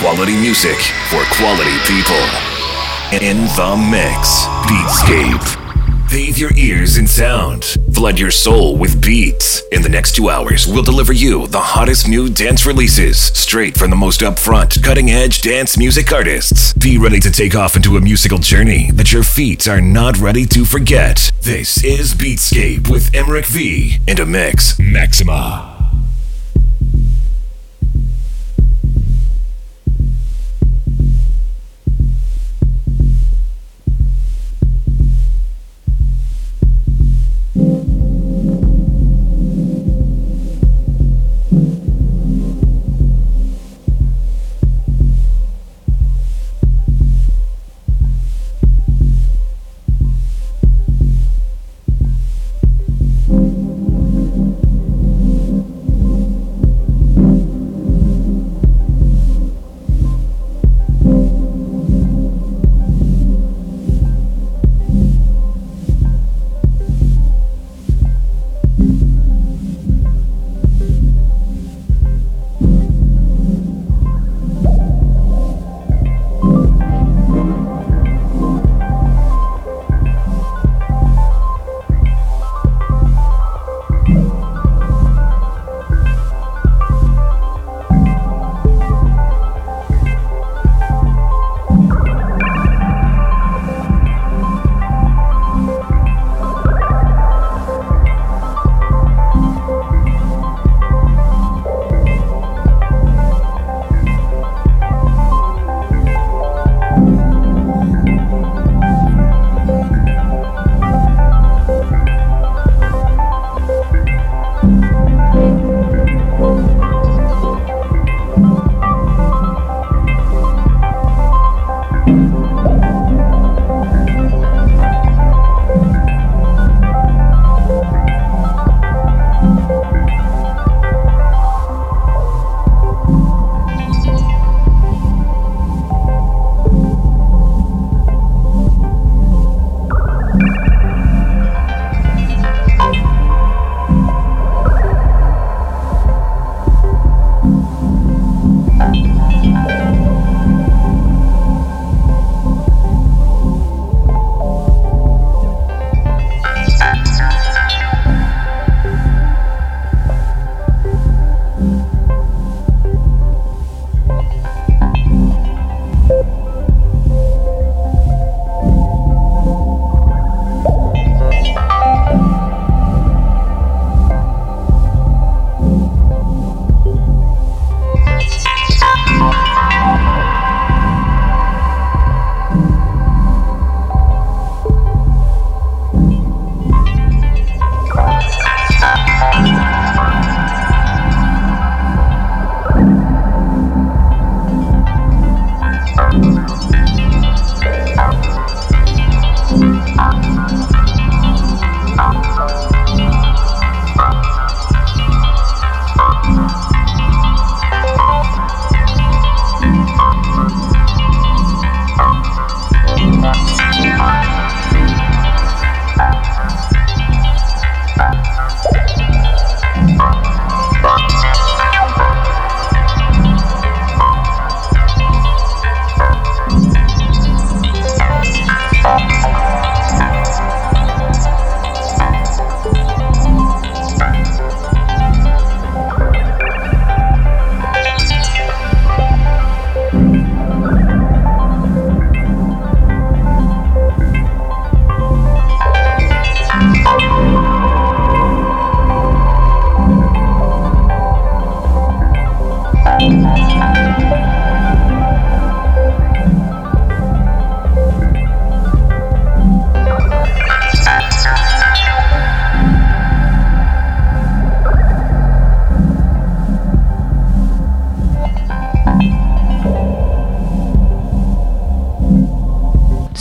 Quality music for quality people. In the mix, Beatscape. Bathe your ears in sound. Flood your soul with beats. In the next two hours, we'll deliver you the hottest new dance releases, straight from the most upfront, cutting edge dance music artists. Be ready to take off into a musical journey that your feet are not ready to forget. This is Beatscape with Emmerich V and a mix, Maxima.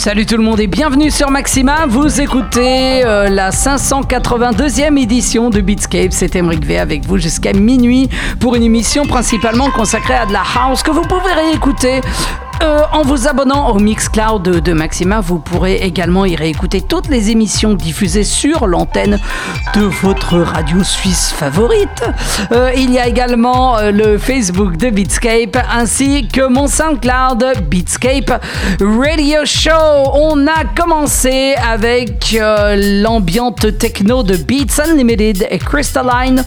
Salut tout le monde et bienvenue sur Maxima. Vous écoutez euh, la 582e édition de Beatscape. C'est Emric V avec vous jusqu'à minuit pour une émission principalement consacrée à de la house que vous pouvez réécouter Euh, en vous abonnant au Mixcloud de Maxima, vous pourrez également y réécouter toutes les émissions diffusées sur l'antenne de votre radio suisse favorite. Euh, il y a également euh, le Facebook de Beatscape ainsi que mon SoundCloud Beatscape Radio Show. On a commencé avec l'ambiante techno de Beats Unlimited et Crystalline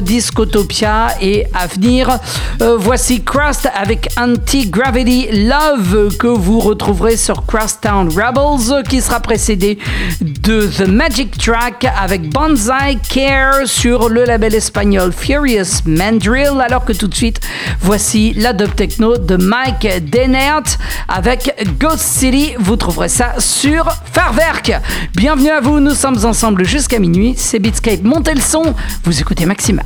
Discotopia et à venir. Euh, voici Crust avec Anti-Gravity Love que vous retrouverez sur Crosstown Rebels qui sera précédé de The Magic Track avec Bonsai Care sur le label espagnol Furious Mandrill alors que tout de suite voici la dub techno de Mike Denert avec Ghost City. Vous trouverez ça sur Farwerk. Bienvenue à vous, nous sommes ensemble jusqu'à minuit. C'est Beatscape, montez le son. Écoutez Maxima.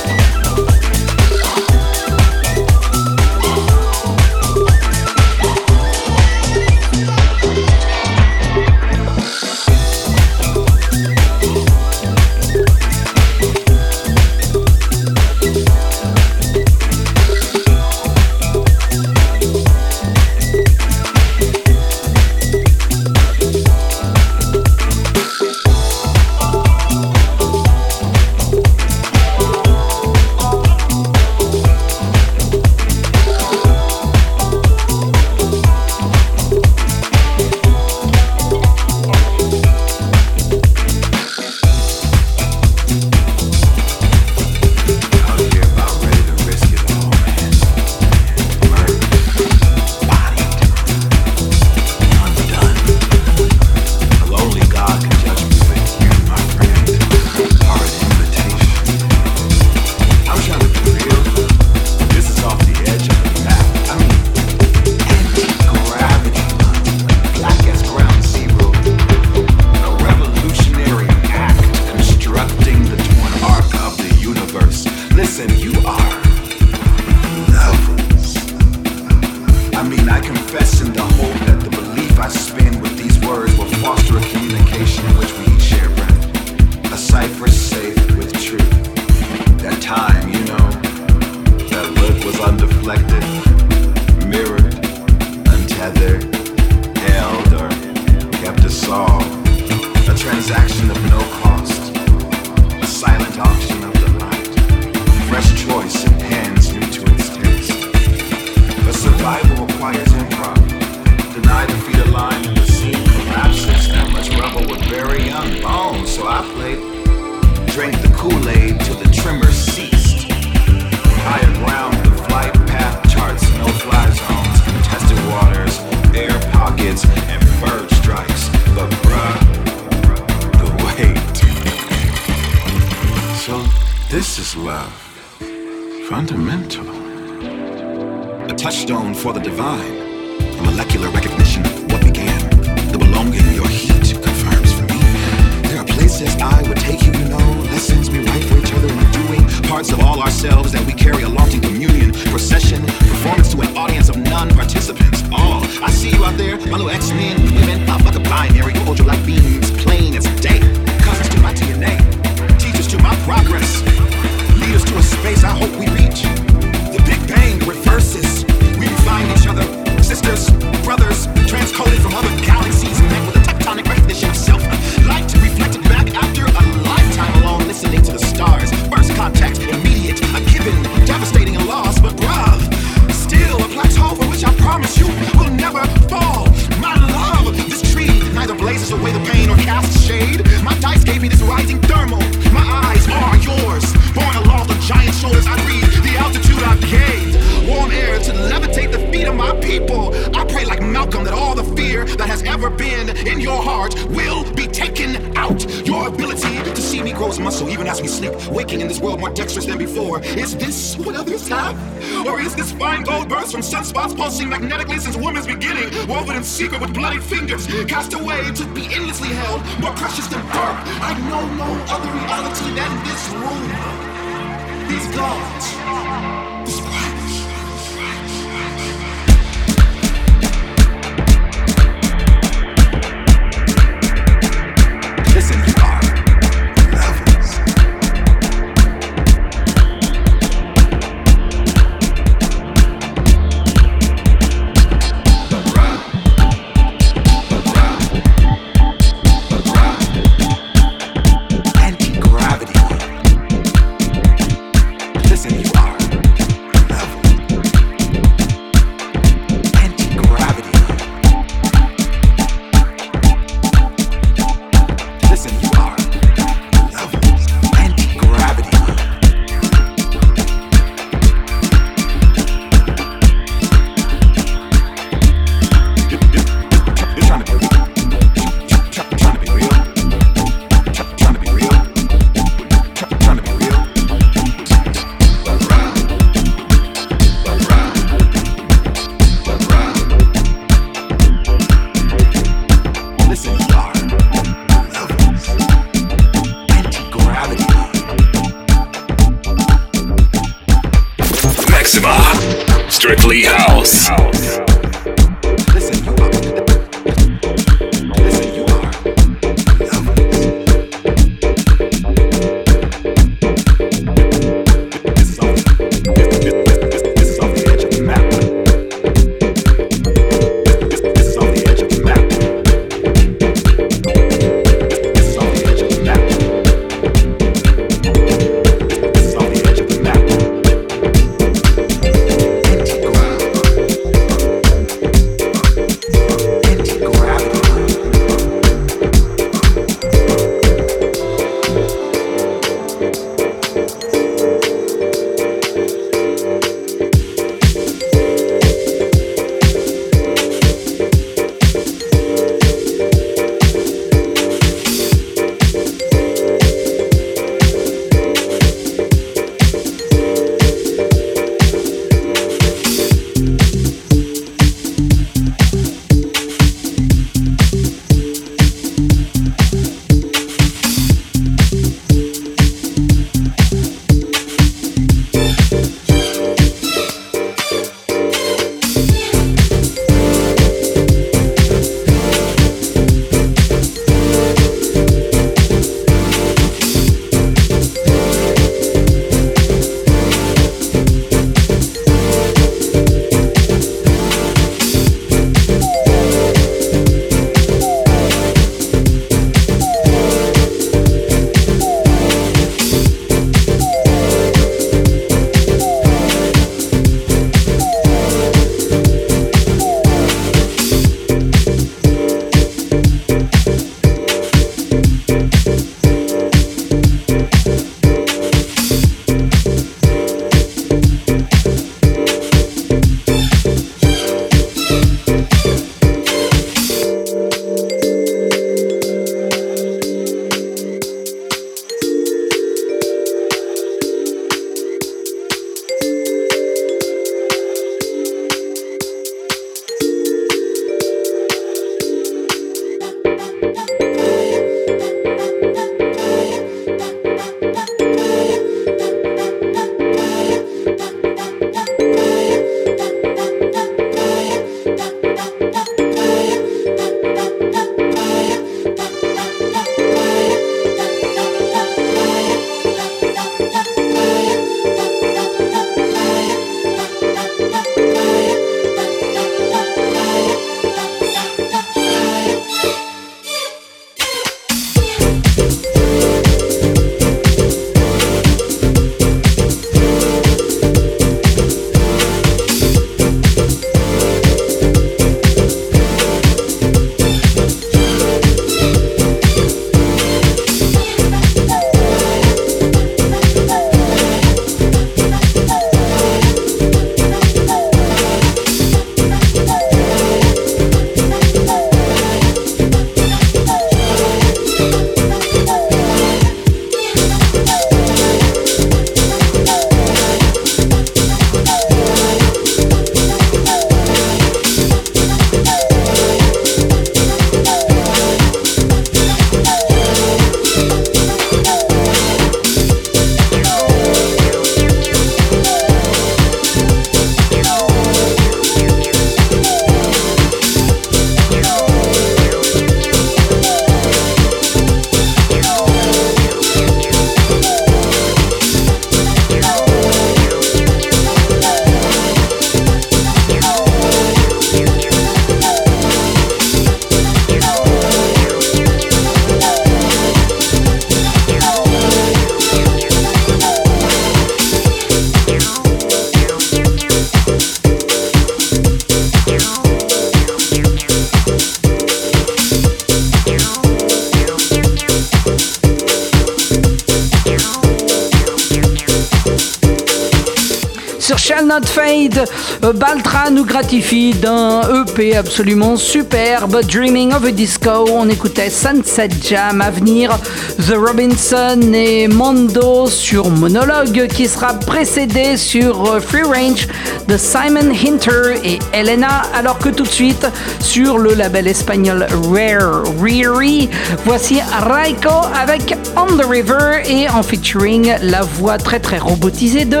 D'un EP absolument superbe, Dreaming of a Disco. On écoutait Sunset Jam à venir, The Robinson et Mondo sur Monologue qui sera précédé sur euh, Free Range de Simon Hinter et Elena, alors que tout de suite sur le label espagnol Rare Riri, voici Raiko avec On the River et en featuring la voix très très robotisée de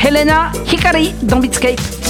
Helena Hikari dans Beatscape.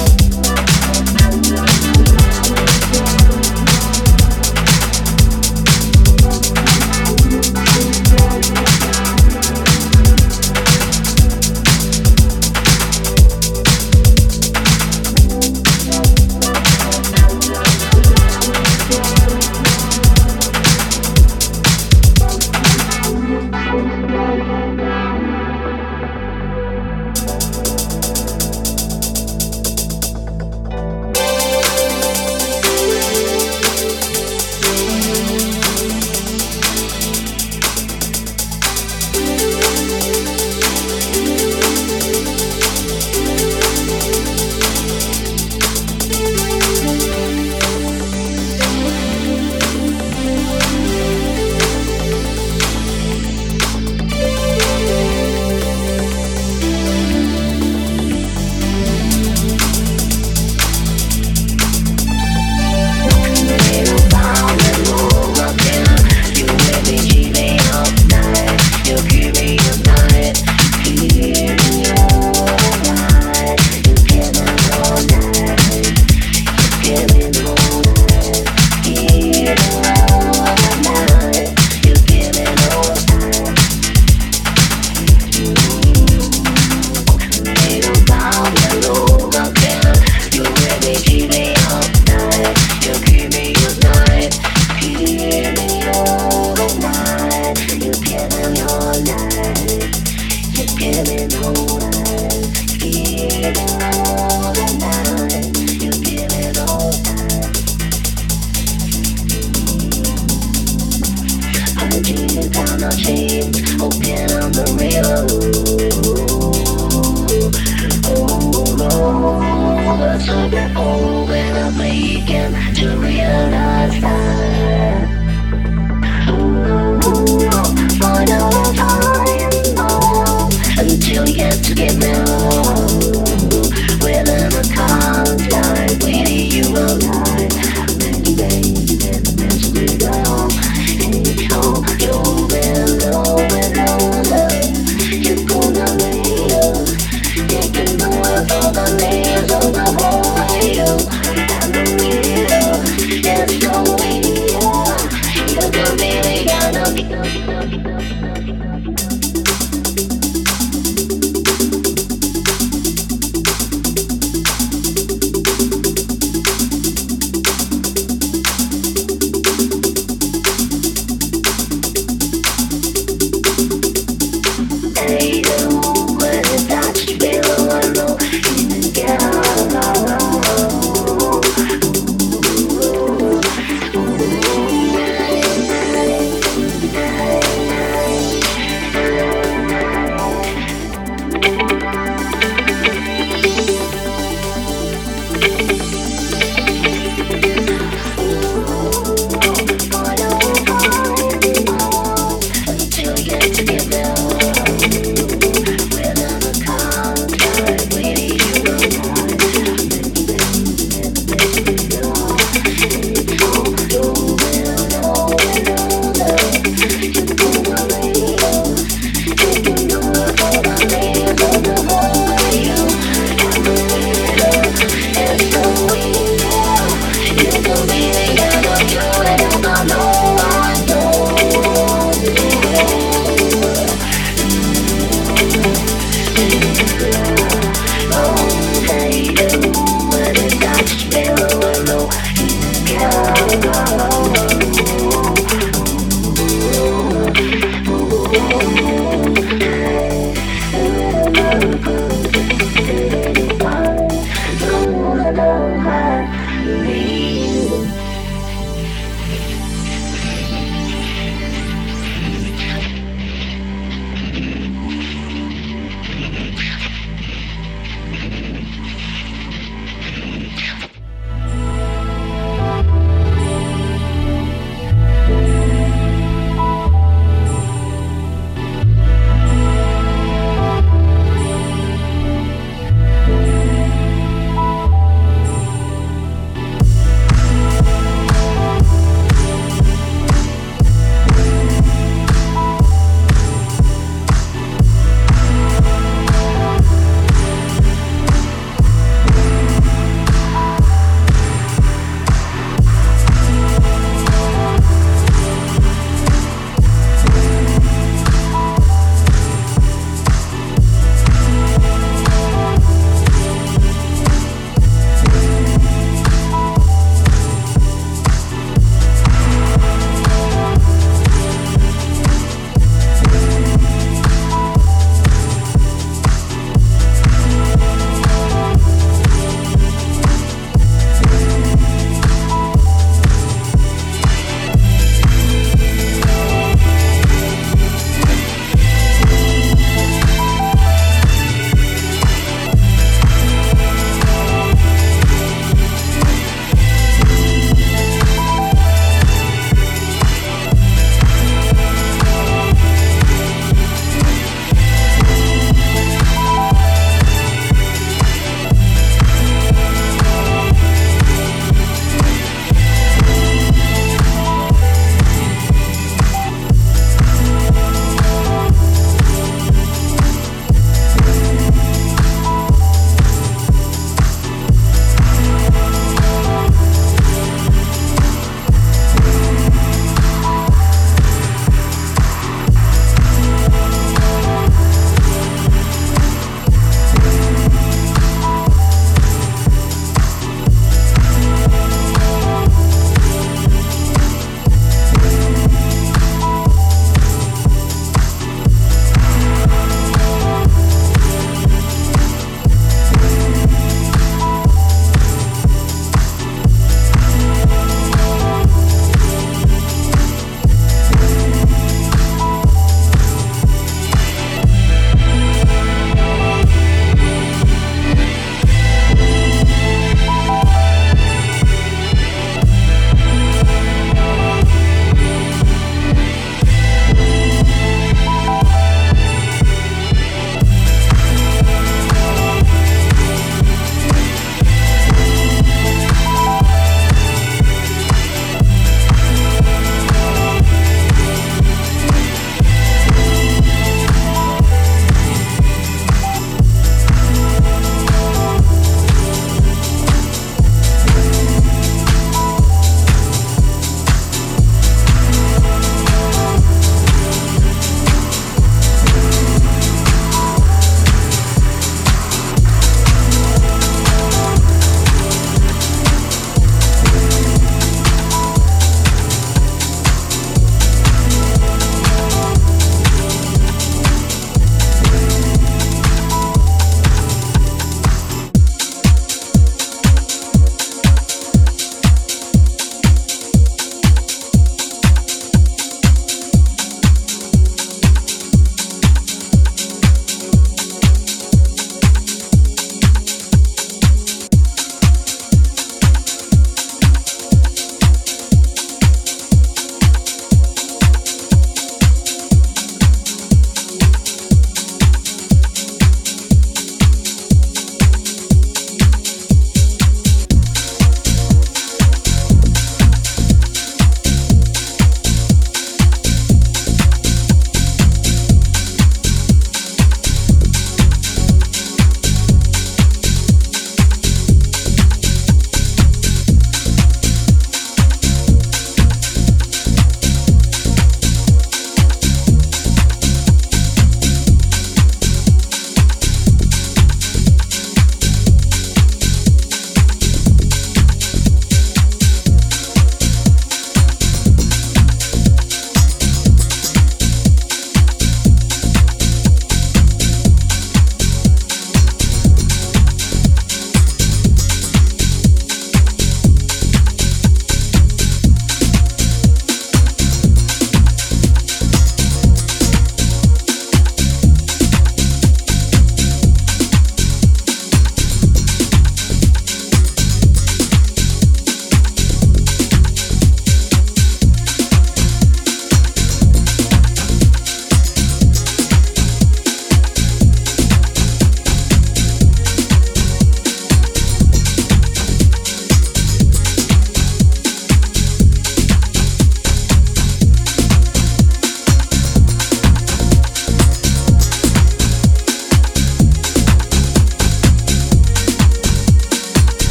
feeling home.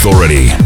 Authority.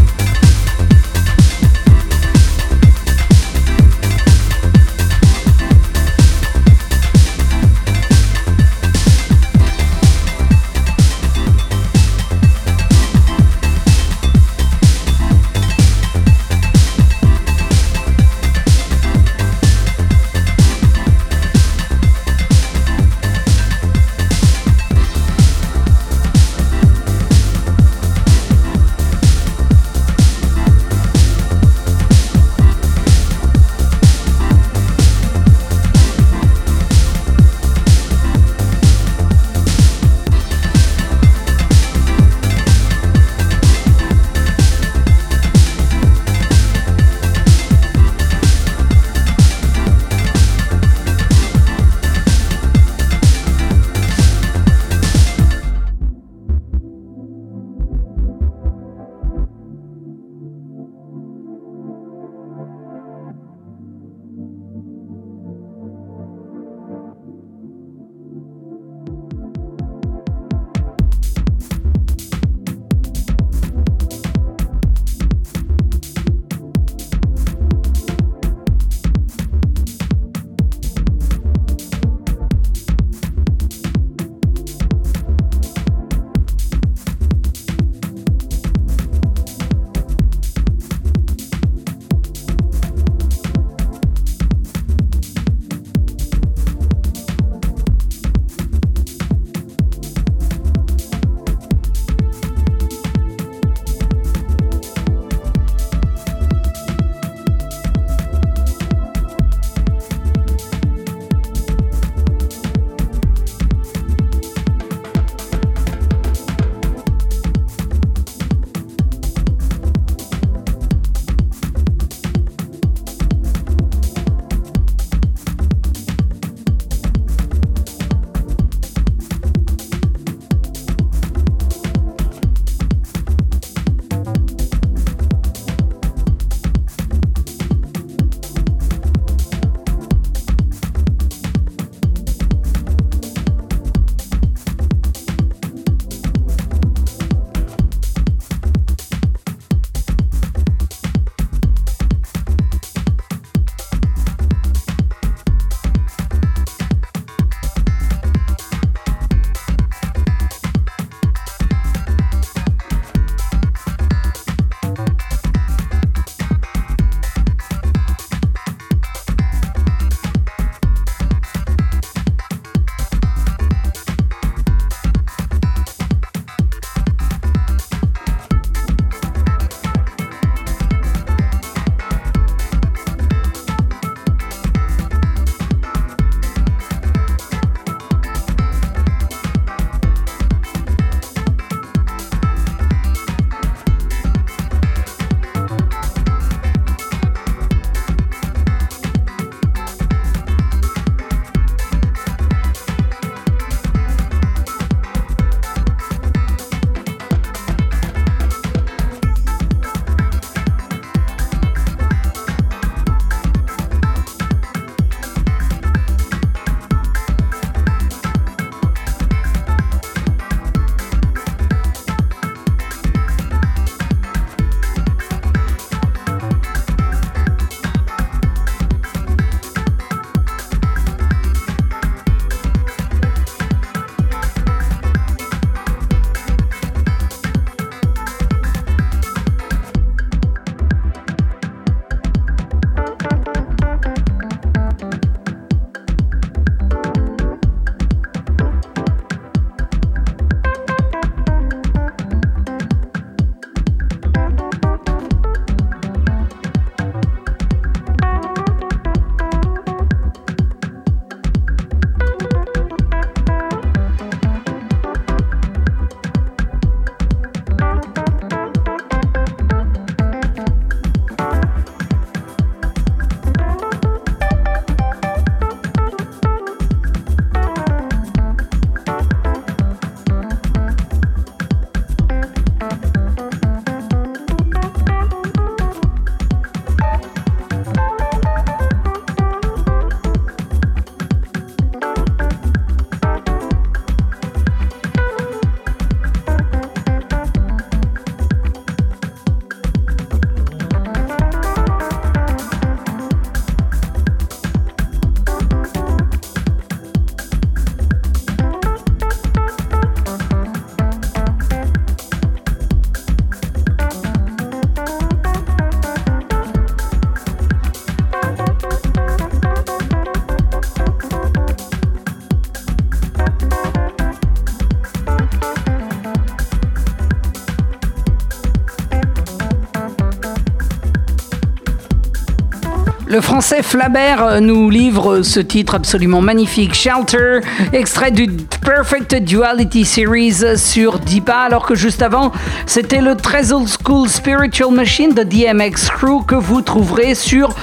Le français Flabert nous livre ce titre absolument magnifique, Shelter, extrait du Perfect Duality Series sur Deepa, alors que juste avant, c'était le très old school Spiritual Machine de DMX Crew que vous trouverez sur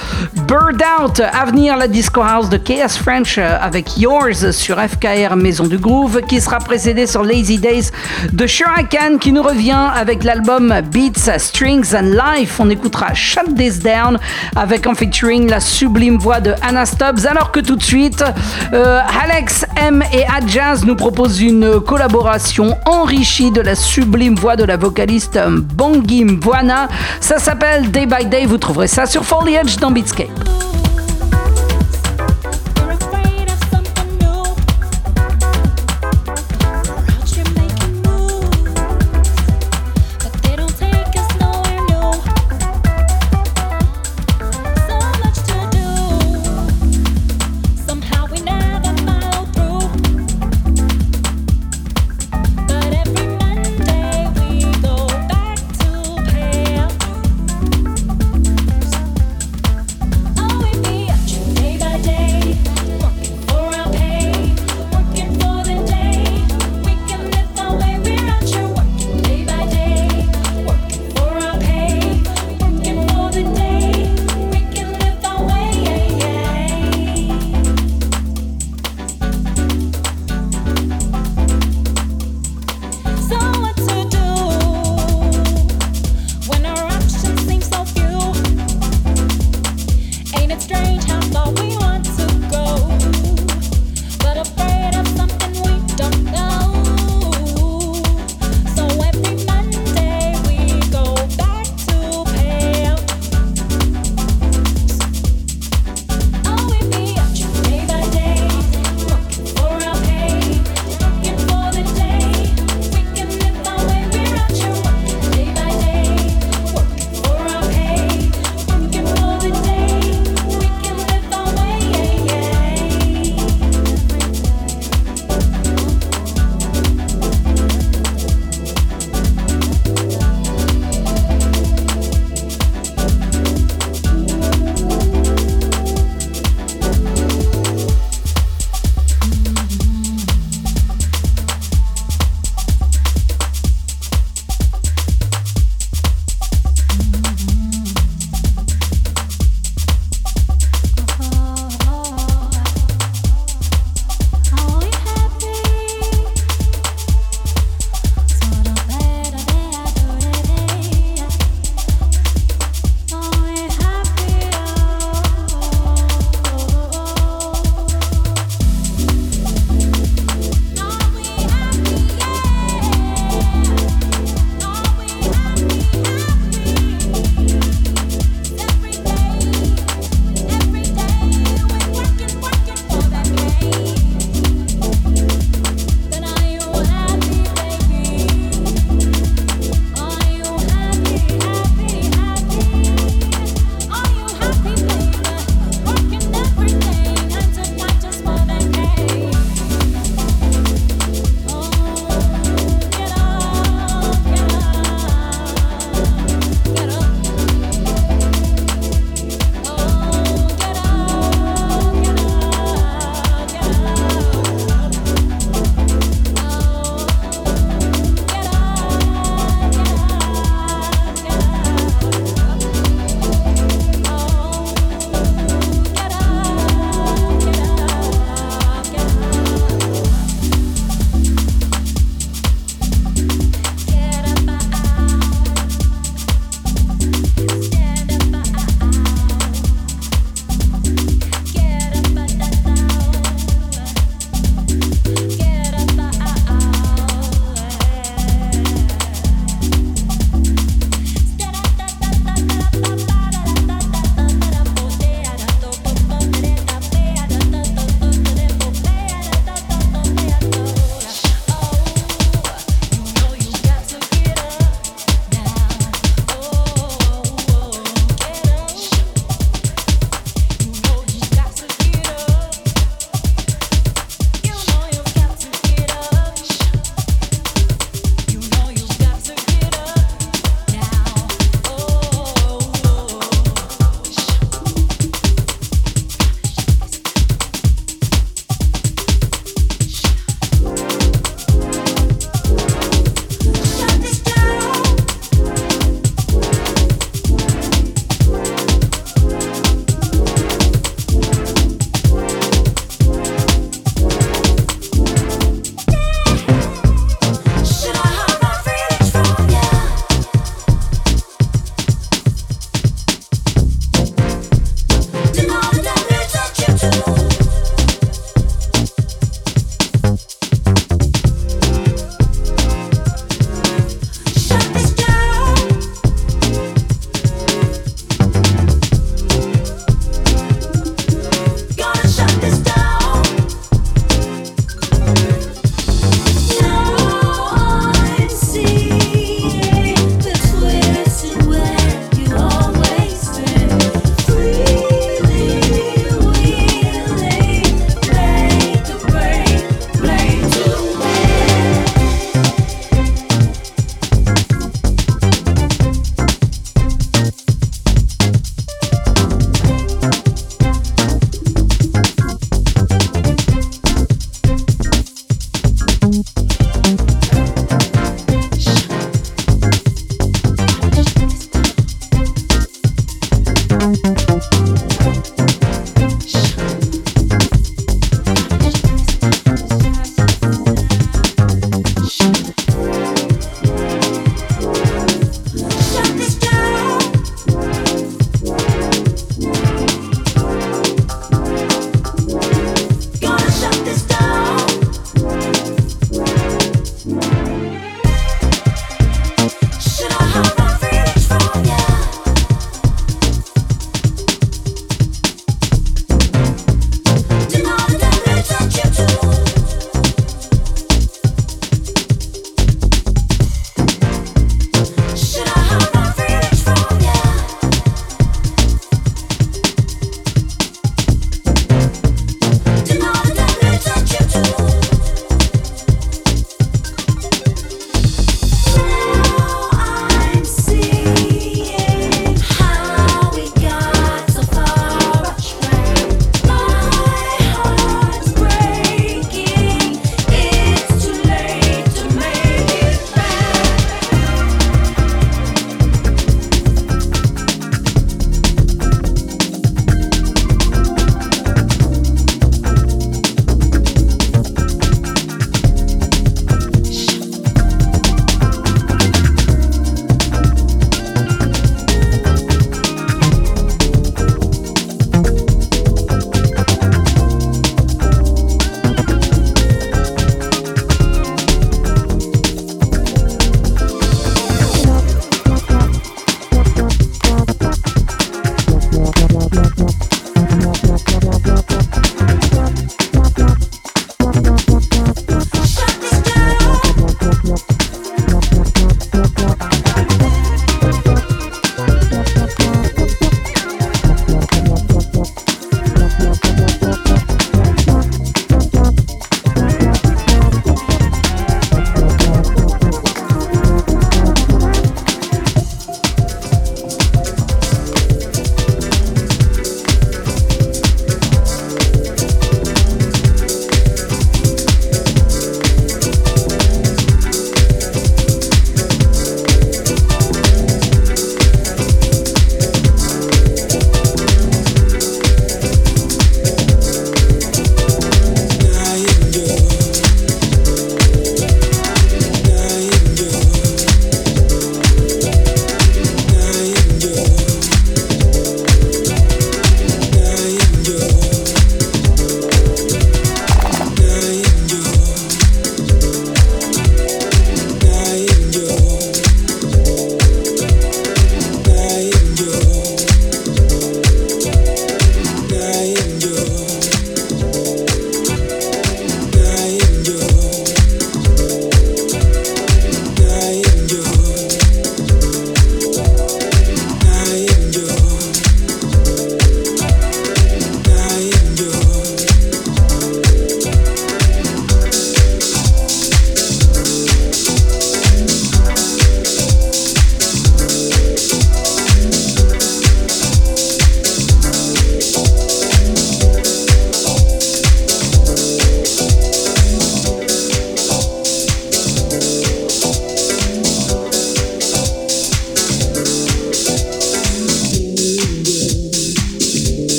Bird Out. À venir, la disco house de KS French euh, avec Yours sur FKR Maison du Groove, qui sera précédé sur Lazy Days de Shurakan qui nous revient avec l'album Beats, Strings and Life. On écoutera Shut This Down avec en featuring la sublime voix de Anna Stubbs, alors que tout de suite, euh, Alex M et Adjaz nous proposent une collaboration enrichie de la sublime voix de la vocaliste Bongi Mbuana. Ça s'appelle Day by Day, vous trouverez ça sur Foliage dans Beatscape. Ooh.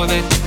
woman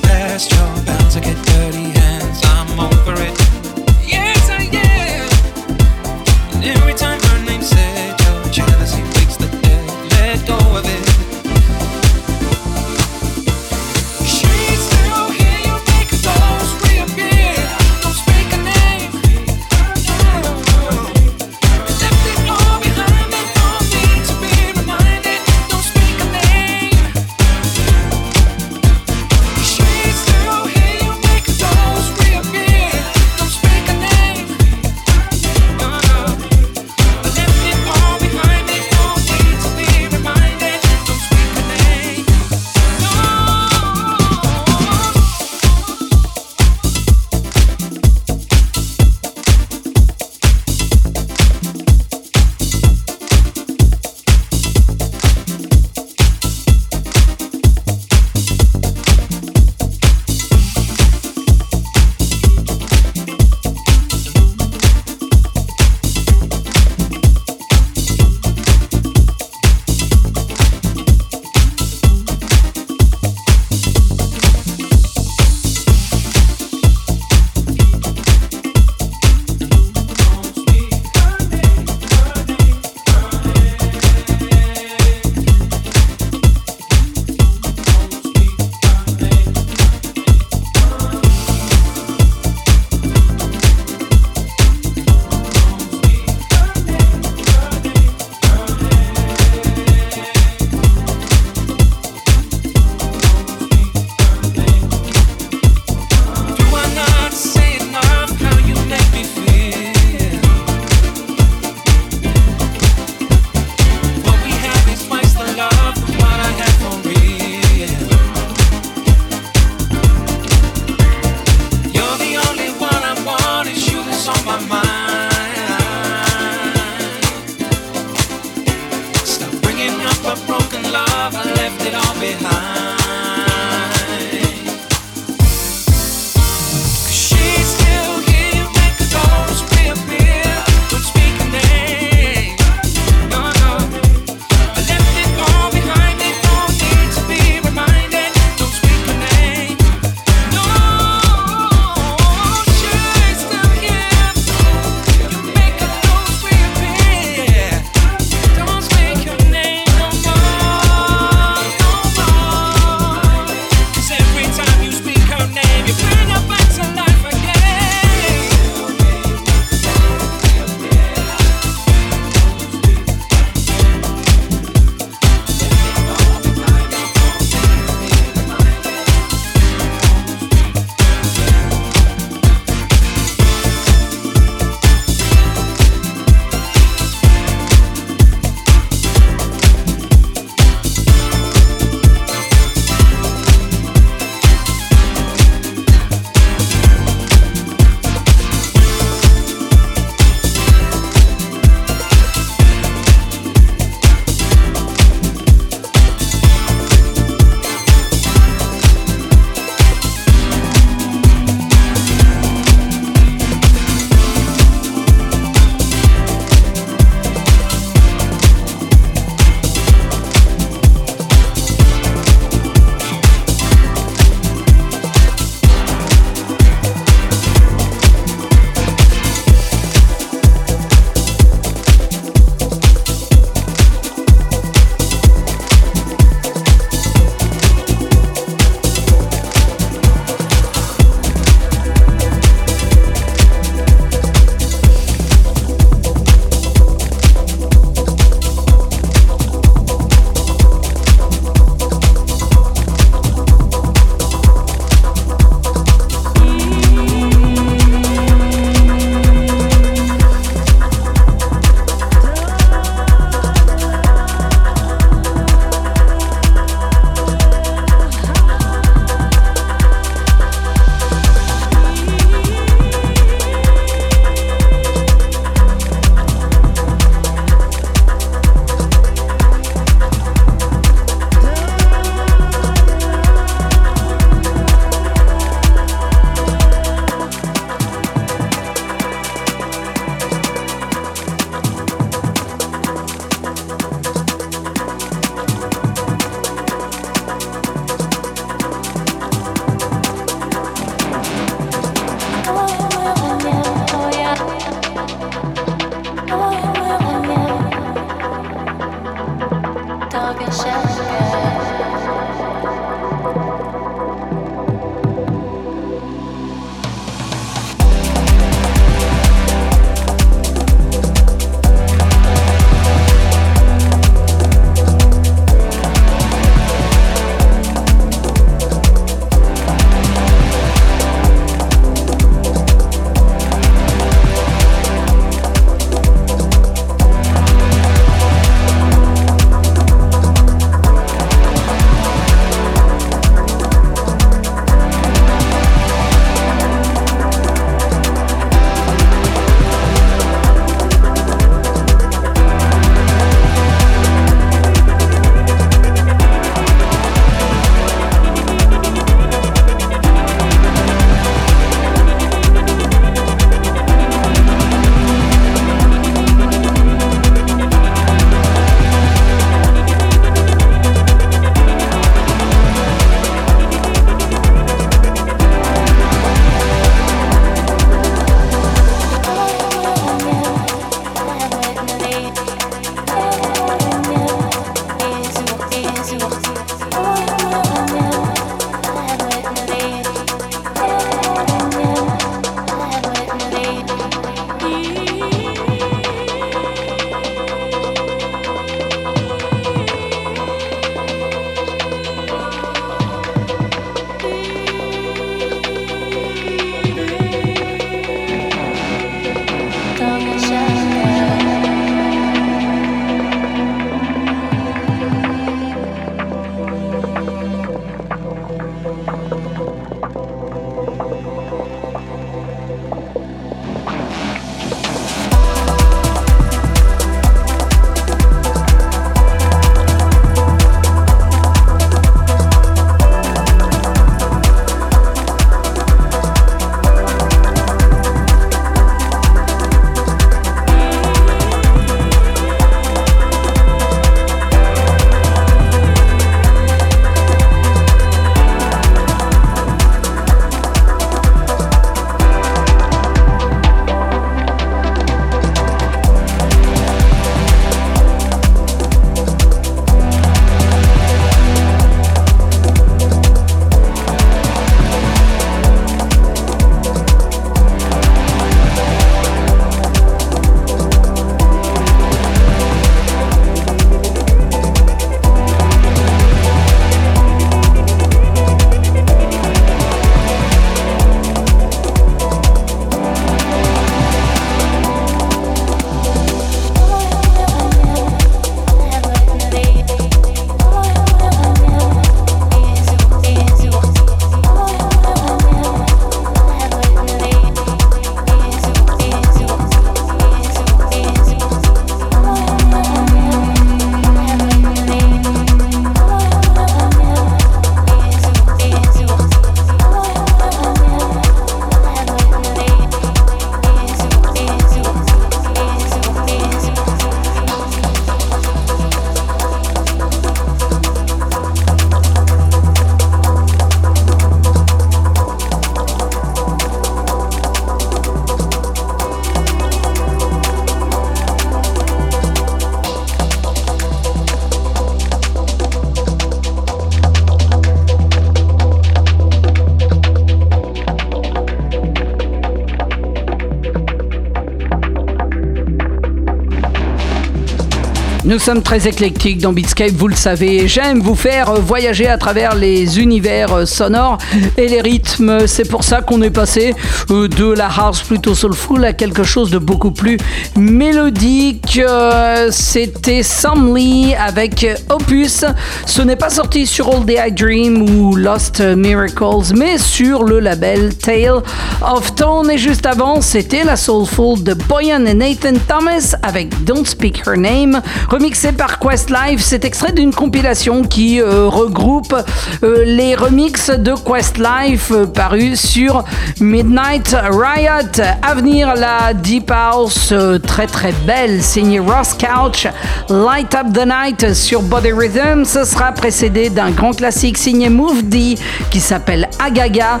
Nous sommes très éclectiques dans Beatscape, vous le savez. J'aime vous faire voyager à travers les univers sonores et les rythmes. C'est pour ça qu'on est passé euh, de la house plutôt soulful à quelque chose de beaucoup plus mélodique. Euh, c'était Sam avec Opus. Ce n'est pas sorti sur All Day I Dream ou Lost Miracles, mais sur le label Tale of Tone. Et juste avant, c'était la soulful de Boyan et Nathan Thomas avec Don't Speak Her Name remixé par Questlife. C'est extrait d'une compilation qui euh, regroupe euh, les remixes de Questlife euh, parus sur Midnight Riot. À venir, la Deep House très très belle, signée Ross Couch, Light Up the Night sur Body Rhythm. Ce sera précédé d'un grand classique signé Move D qui s'appelle Agaga,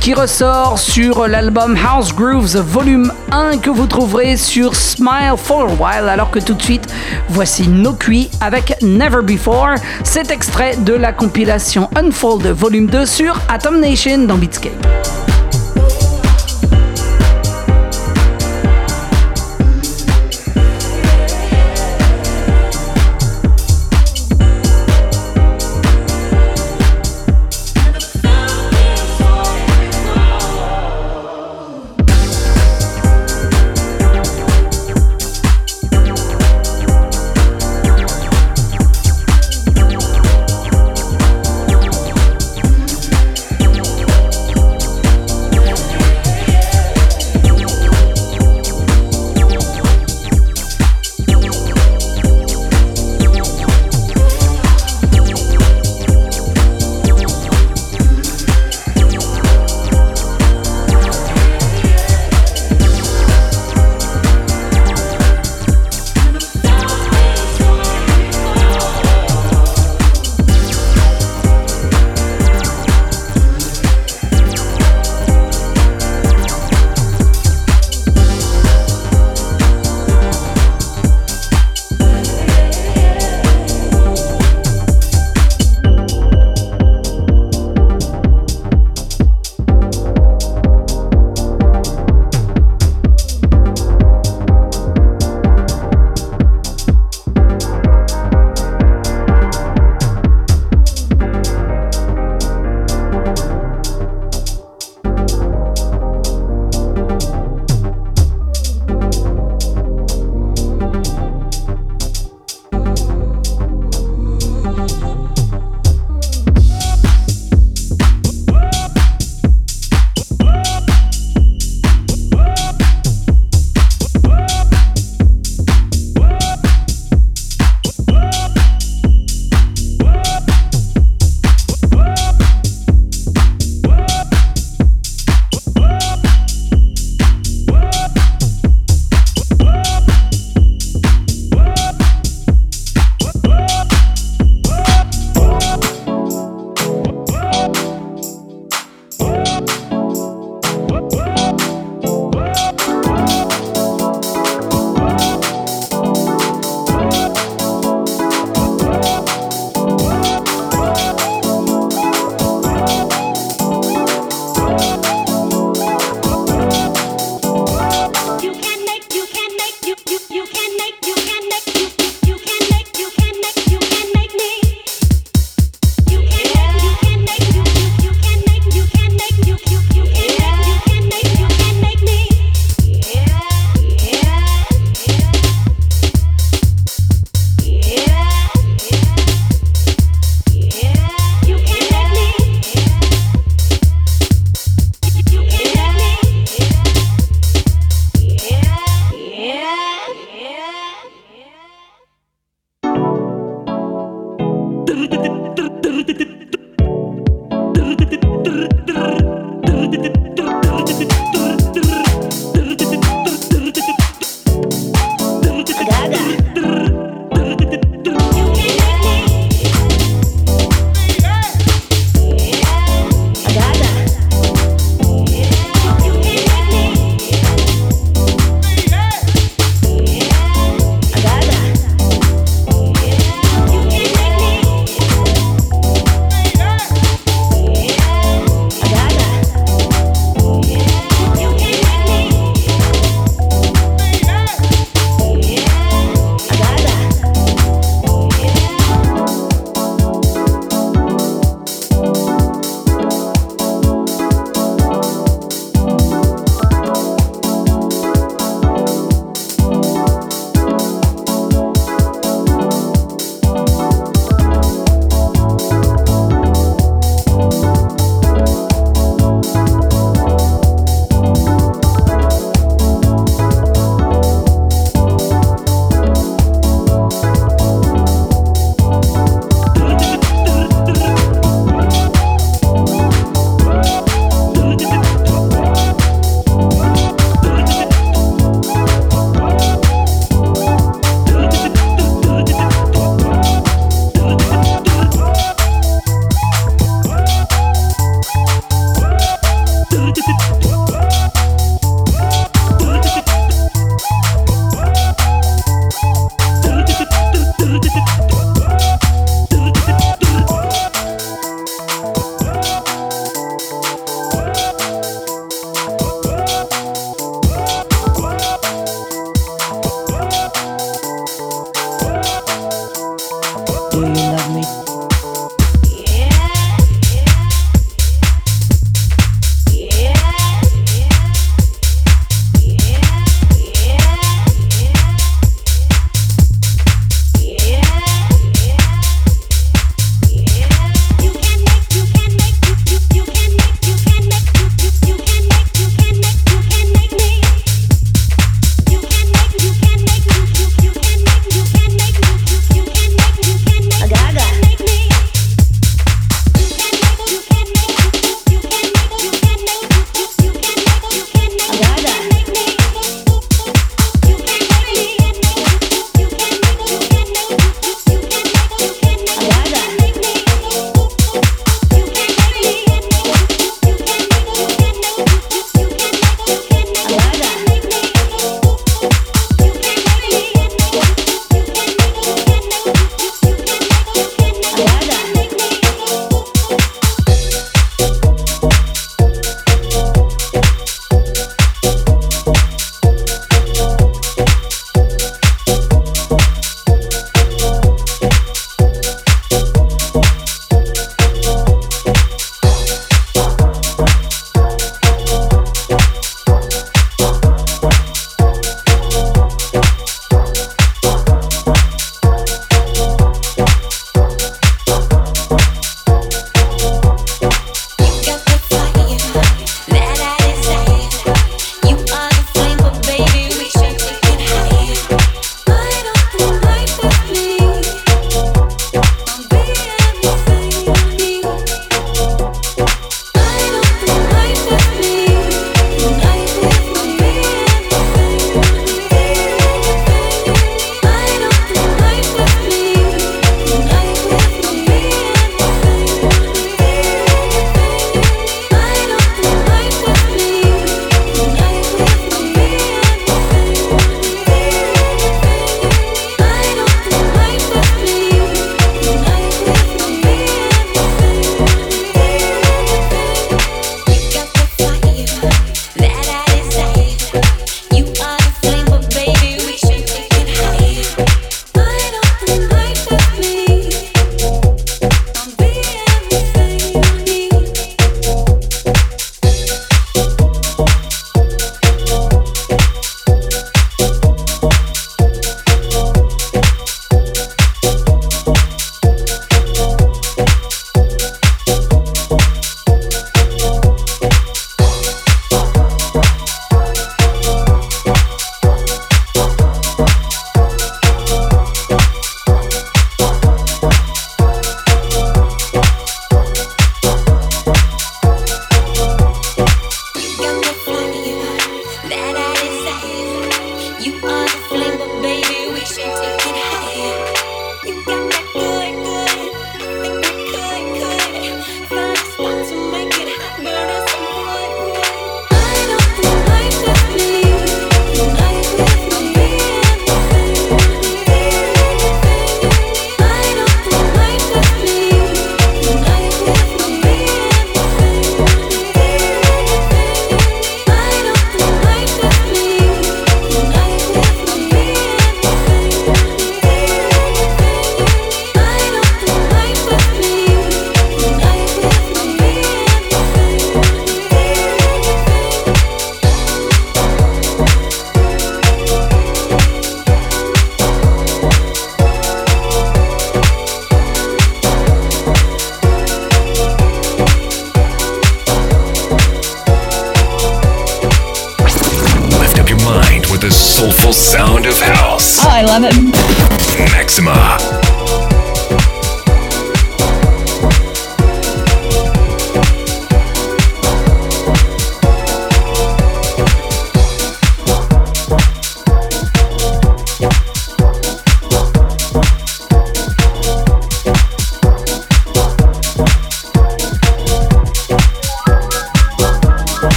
qui ressort sur l'album House Grooves volume 1 que vous trouverez sur Smile for a While. Alors que tout de suite, voici No avec Never Before. Cet extrait de la compilation Unfold Volume 2 sur Atom Nation dans Beatscape.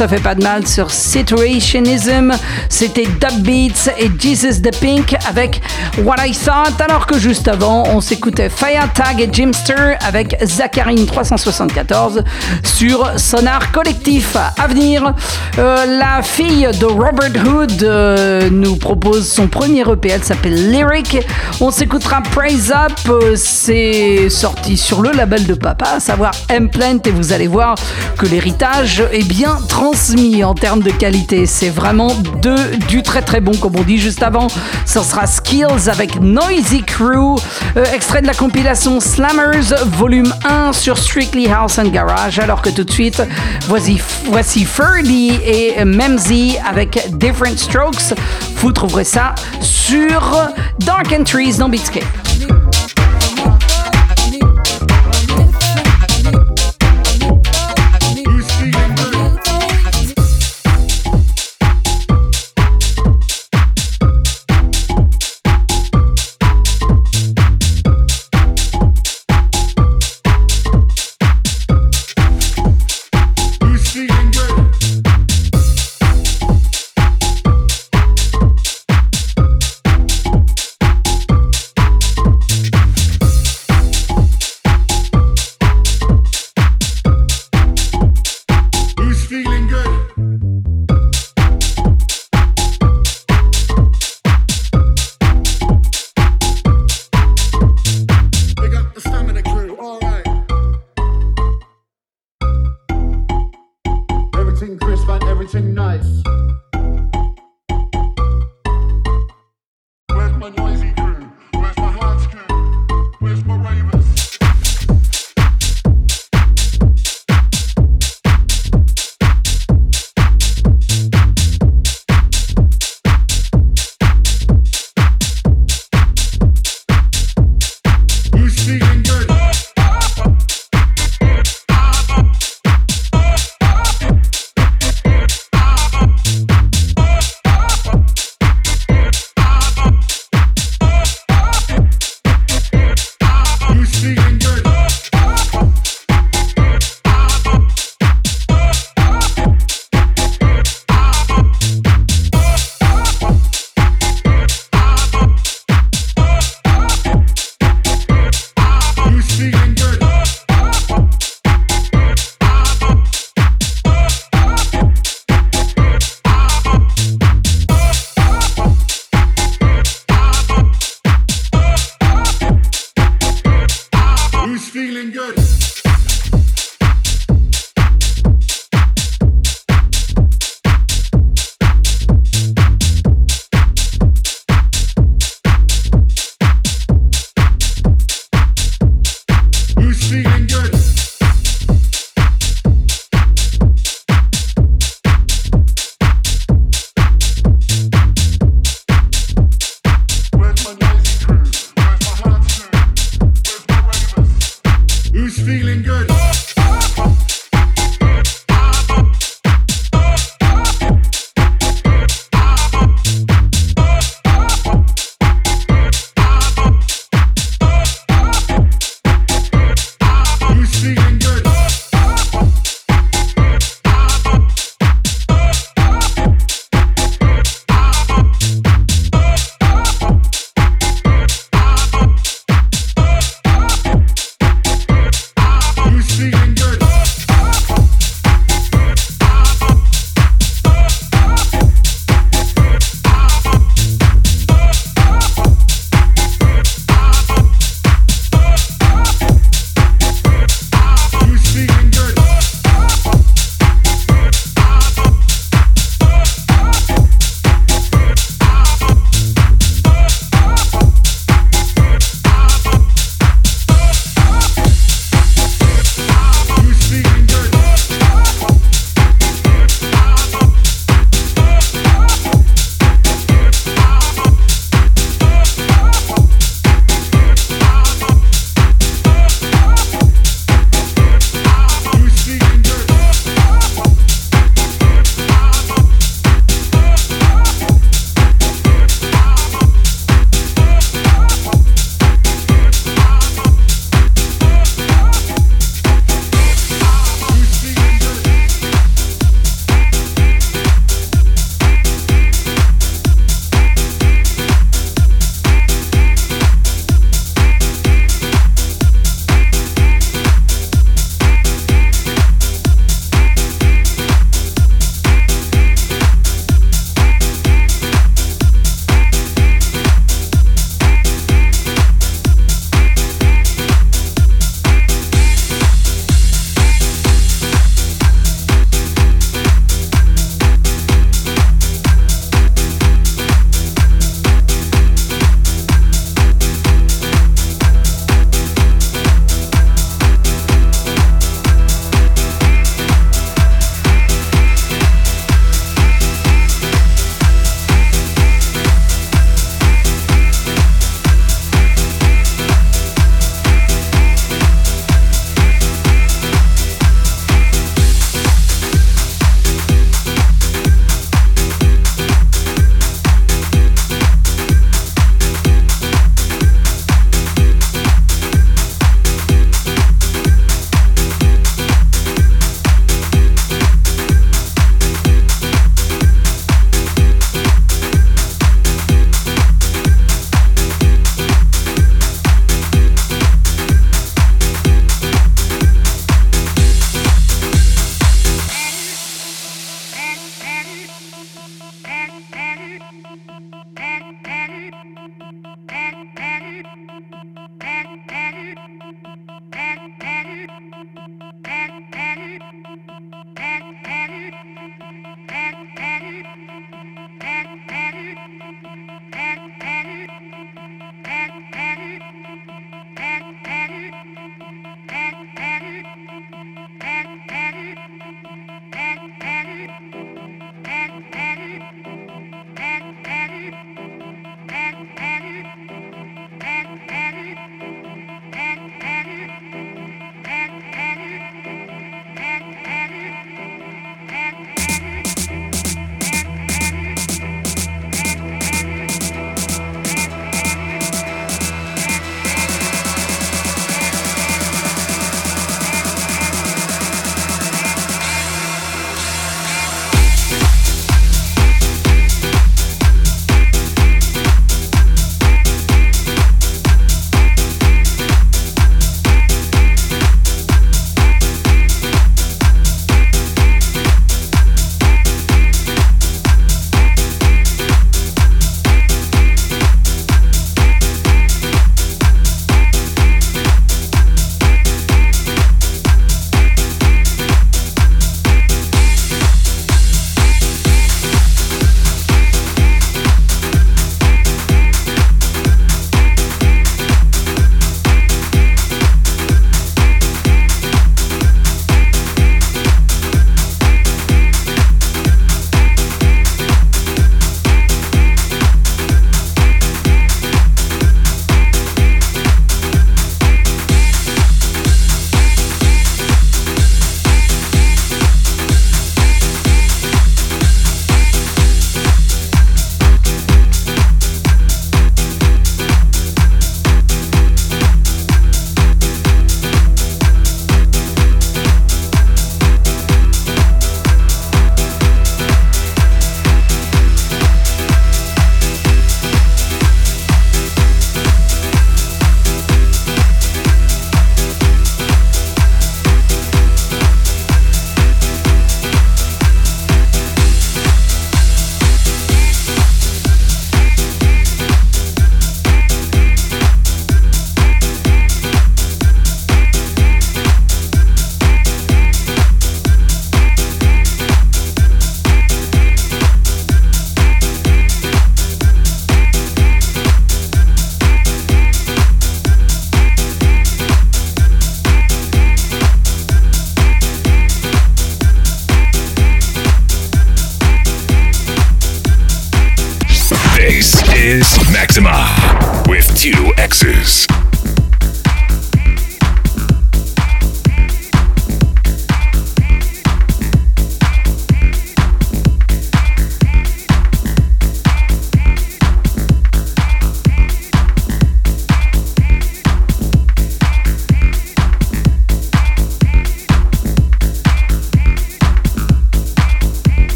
Ça fait pas de mal sur Situationism. C'était Dub Beats et Jesus the Pink avec What I Thought. Alors que juste avant, on s'écoutait Fire Tag et Jimster avec Zacharine 374 sur Sonar Collectif. À venir, euh, la fille de Robert Hood euh, nous propose son premier EP. Elle s'appelle Lyric. On s'écoutera Praise Up. Euh, c'est sorti sur le label de papa, à savoir M-Plant. Et vous allez voir que l'héritage est bien transmis en termes de qualité. C'est vraiment du très très bon, comme on dit juste avant. Ce sera Skills avec Noisy Crew, extrait de la compilation Slammers, volume 1 sur Strictly House and Garage. Alors que tout de suite, voici, voici Ferdy et Memzy avec Different Strokes. Vous trouverez ça sur Dark Entries dans Beatscape.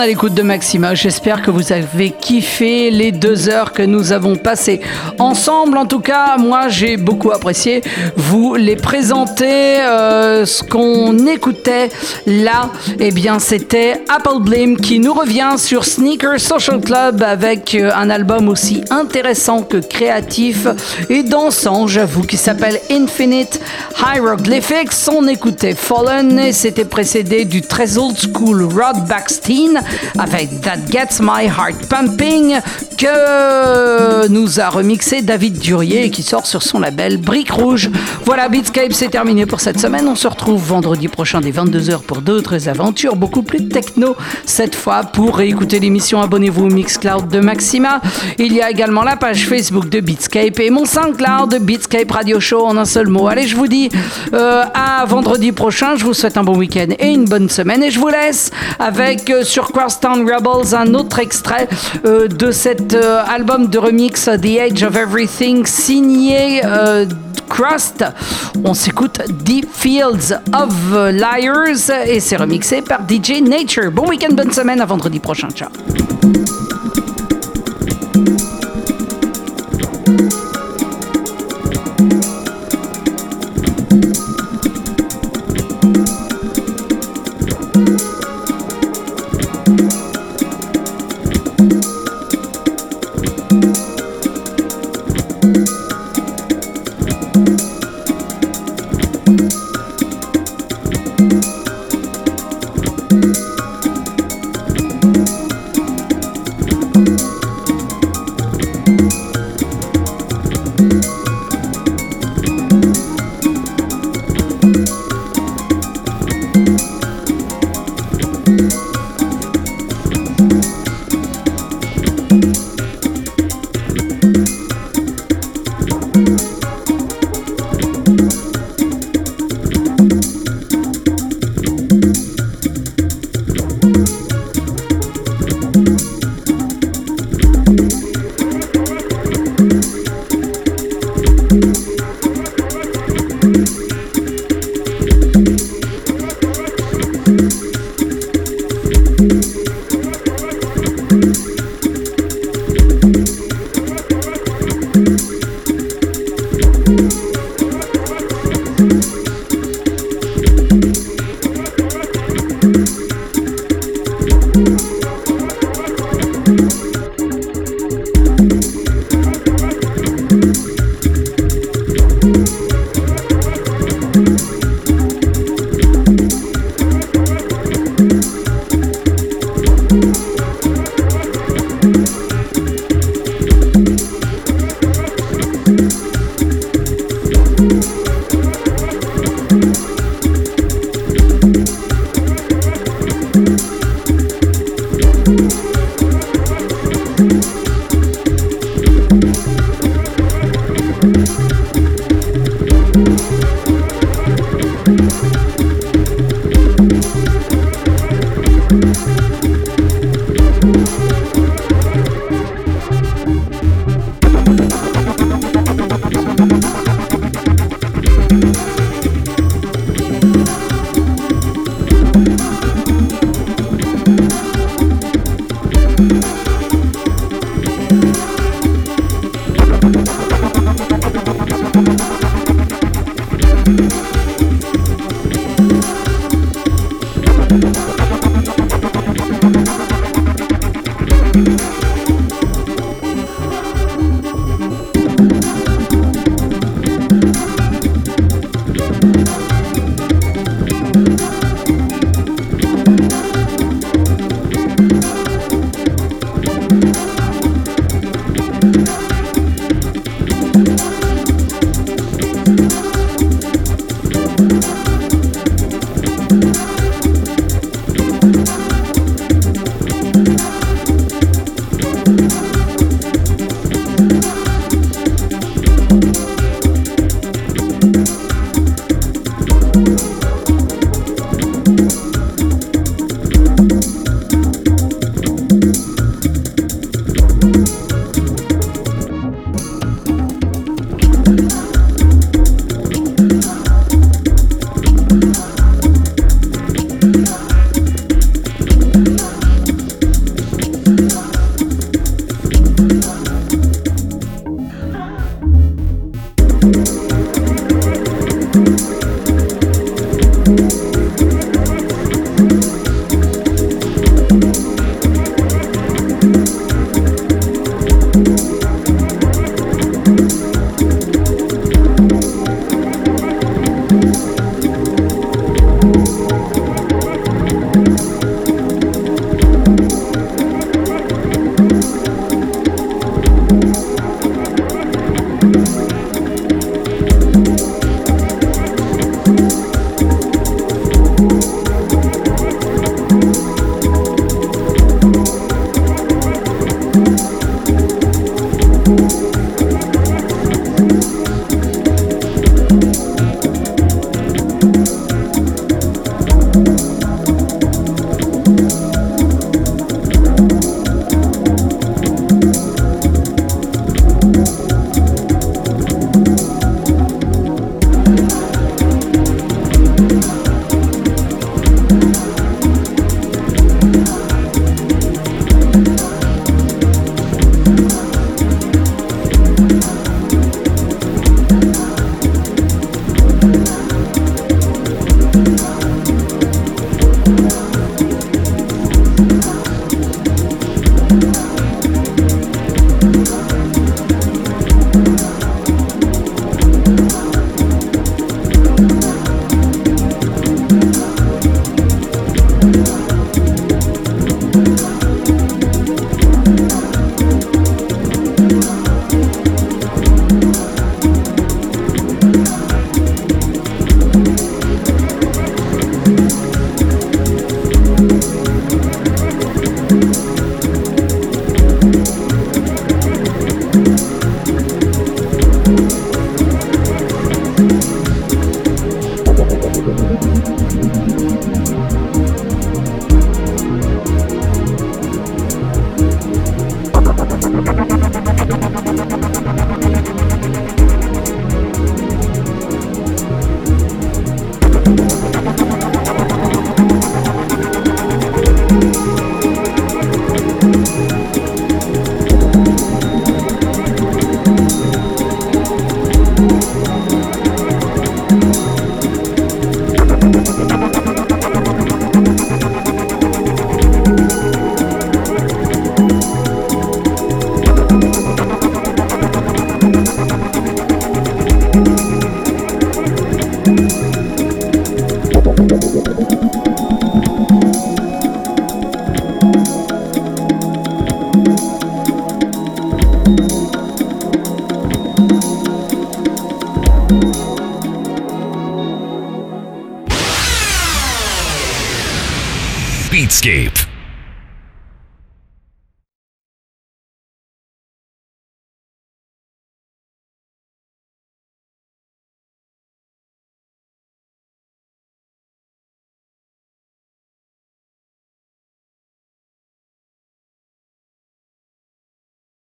À l'écoute de Maxima. J'espère que vous avez kiffé les deux heures que nous avons passées ensemble. En tout cas, moi, j'ai beaucoup apprécié vous les présenter. Euh, ce qu'on écoutait là, eh bien, c'était Apple Blim qui nous revient sur Sneaker Social Club avec euh, un album aussi intéressant que créatif et dansant, j'avoue, qui s'appelle Infinite Hieroglyphics. On écoutait Fallen et c'était précédé du très old school Rod Baxteen avec That Gets My Heart Pumping que nous a remixé David Durier qui sort sur son label Brique Rouge. Voilà, Beatscape, c'est terminé pour cette semaine. On se retrouve vendredi prochain dès 22h pour d'autres aventures beaucoup plus techno. Cette fois, pour réécouter l'émission, abonnez-vous au Mixcloud de Maxima. Il y a également la page Facebook de Beatscape et mon SoundCloud de Beatscape Radio Show en un seul mot. Allez, je vous dis euh, à vendredi prochain. Je vous souhaite un bon week-end et une bonne semaine. Et je vous laisse avec euh, sur Crosstown Rebels un autre extrait euh, de album de remix The Age of Everything signé Crust. On s'écoute Deep Fields of Liars et c'est remixé par DJ Nature. Bon week-end, bonne semaine, à vendredi prochain. Ciao.